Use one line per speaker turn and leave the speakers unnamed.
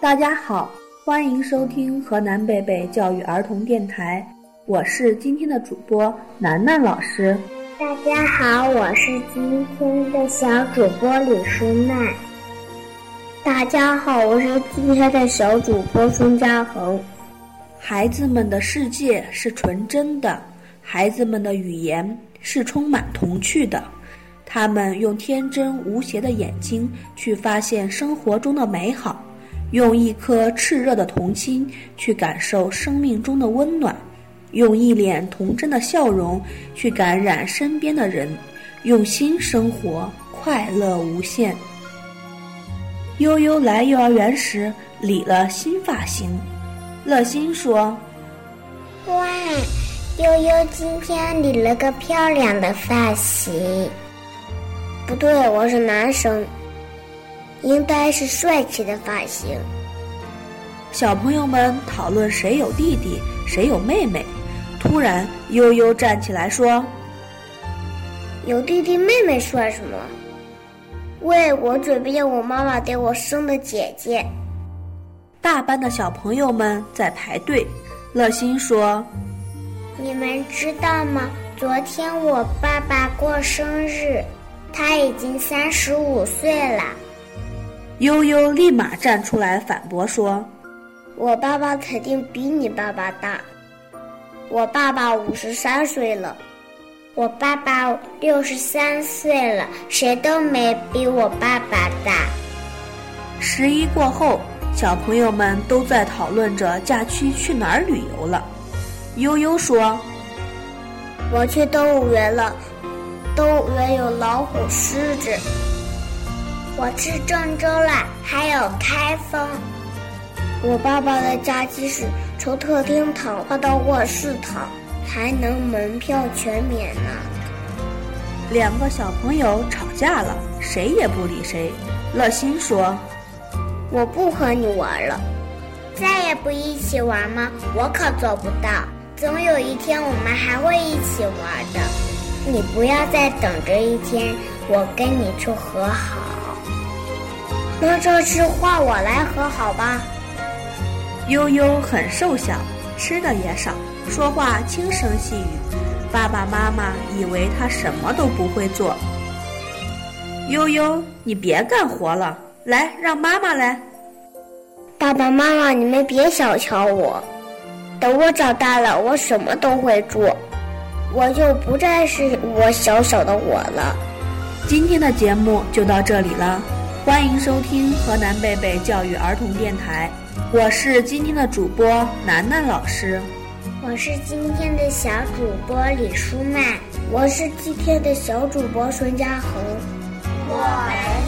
大家好，欢迎收听河南贝贝教育儿童电台，我是今天的主播楠楠老师。
大家好，我是今天的小主播李舒曼。
大家好，我是今天的小主播孙嘉恒。
孩子们的世界是纯真的，孩子们的语言是充满童趣的，他们用天真无邪的眼睛去发现生活中的美好。用一颗炽热的童心去感受生命中的温暖，用一脸童真的笑容去感染身边的人，用心生活，快乐无限。悠悠来幼儿园时理了新发型，乐心说：“
哇，悠悠今天理了个漂亮的发型。
不对，我是男生。”应该是帅气的发型。
小朋友们讨论谁有弟弟，谁有妹妹。突然，悠悠站起来说：“
有弟弟妹妹算什么？为，我准备我妈妈给我生的姐姐。”
大班的小朋友们在排队。乐心说：“
你们知道吗？昨天我爸爸过生日，他已经三十五岁了。”
悠悠立马站出来反驳说：“
我爸爸肯定比你爸爸大。我爸爸五十三岁了，
我爸爸六十三岁了，谁都没比我爸爸大。”
十一过后，小朋友们都在讨论着假期去哪儿旅游了。悠悠说：“
我去动物园了，动物园有老虎、狮子。”
我去郑州了，还有开封。
我爸爸的假期是从客厅躺换到卧室躺，还能门票全免呢。
两个小朋友吵架了，谁也不理谁。乐心说：“
我不和你玩了，
再也不一起玩吗？我可做不到。总有一天我们还会一起玩的。你不要再等着一天，我跟你去和好。”
那这次换我来和好吧。
悠悠很瘦小，吃的也少，说话轻声细语，爸爸妈妈以为他什么都不会做。悠悠，你别干活了，来让妈妈来。
爸爸妈妈，你们别小瞧我，等我长大了，我什么都会做，我就不再是我小小的我了。
今天的节目就到这里了。欢迎收听河南贝贝教育儿童电台，我是今天的主播楠楠老师，
我是今天的小主播李舒曼，
我是今天的小主播孙嘉恒，
我们。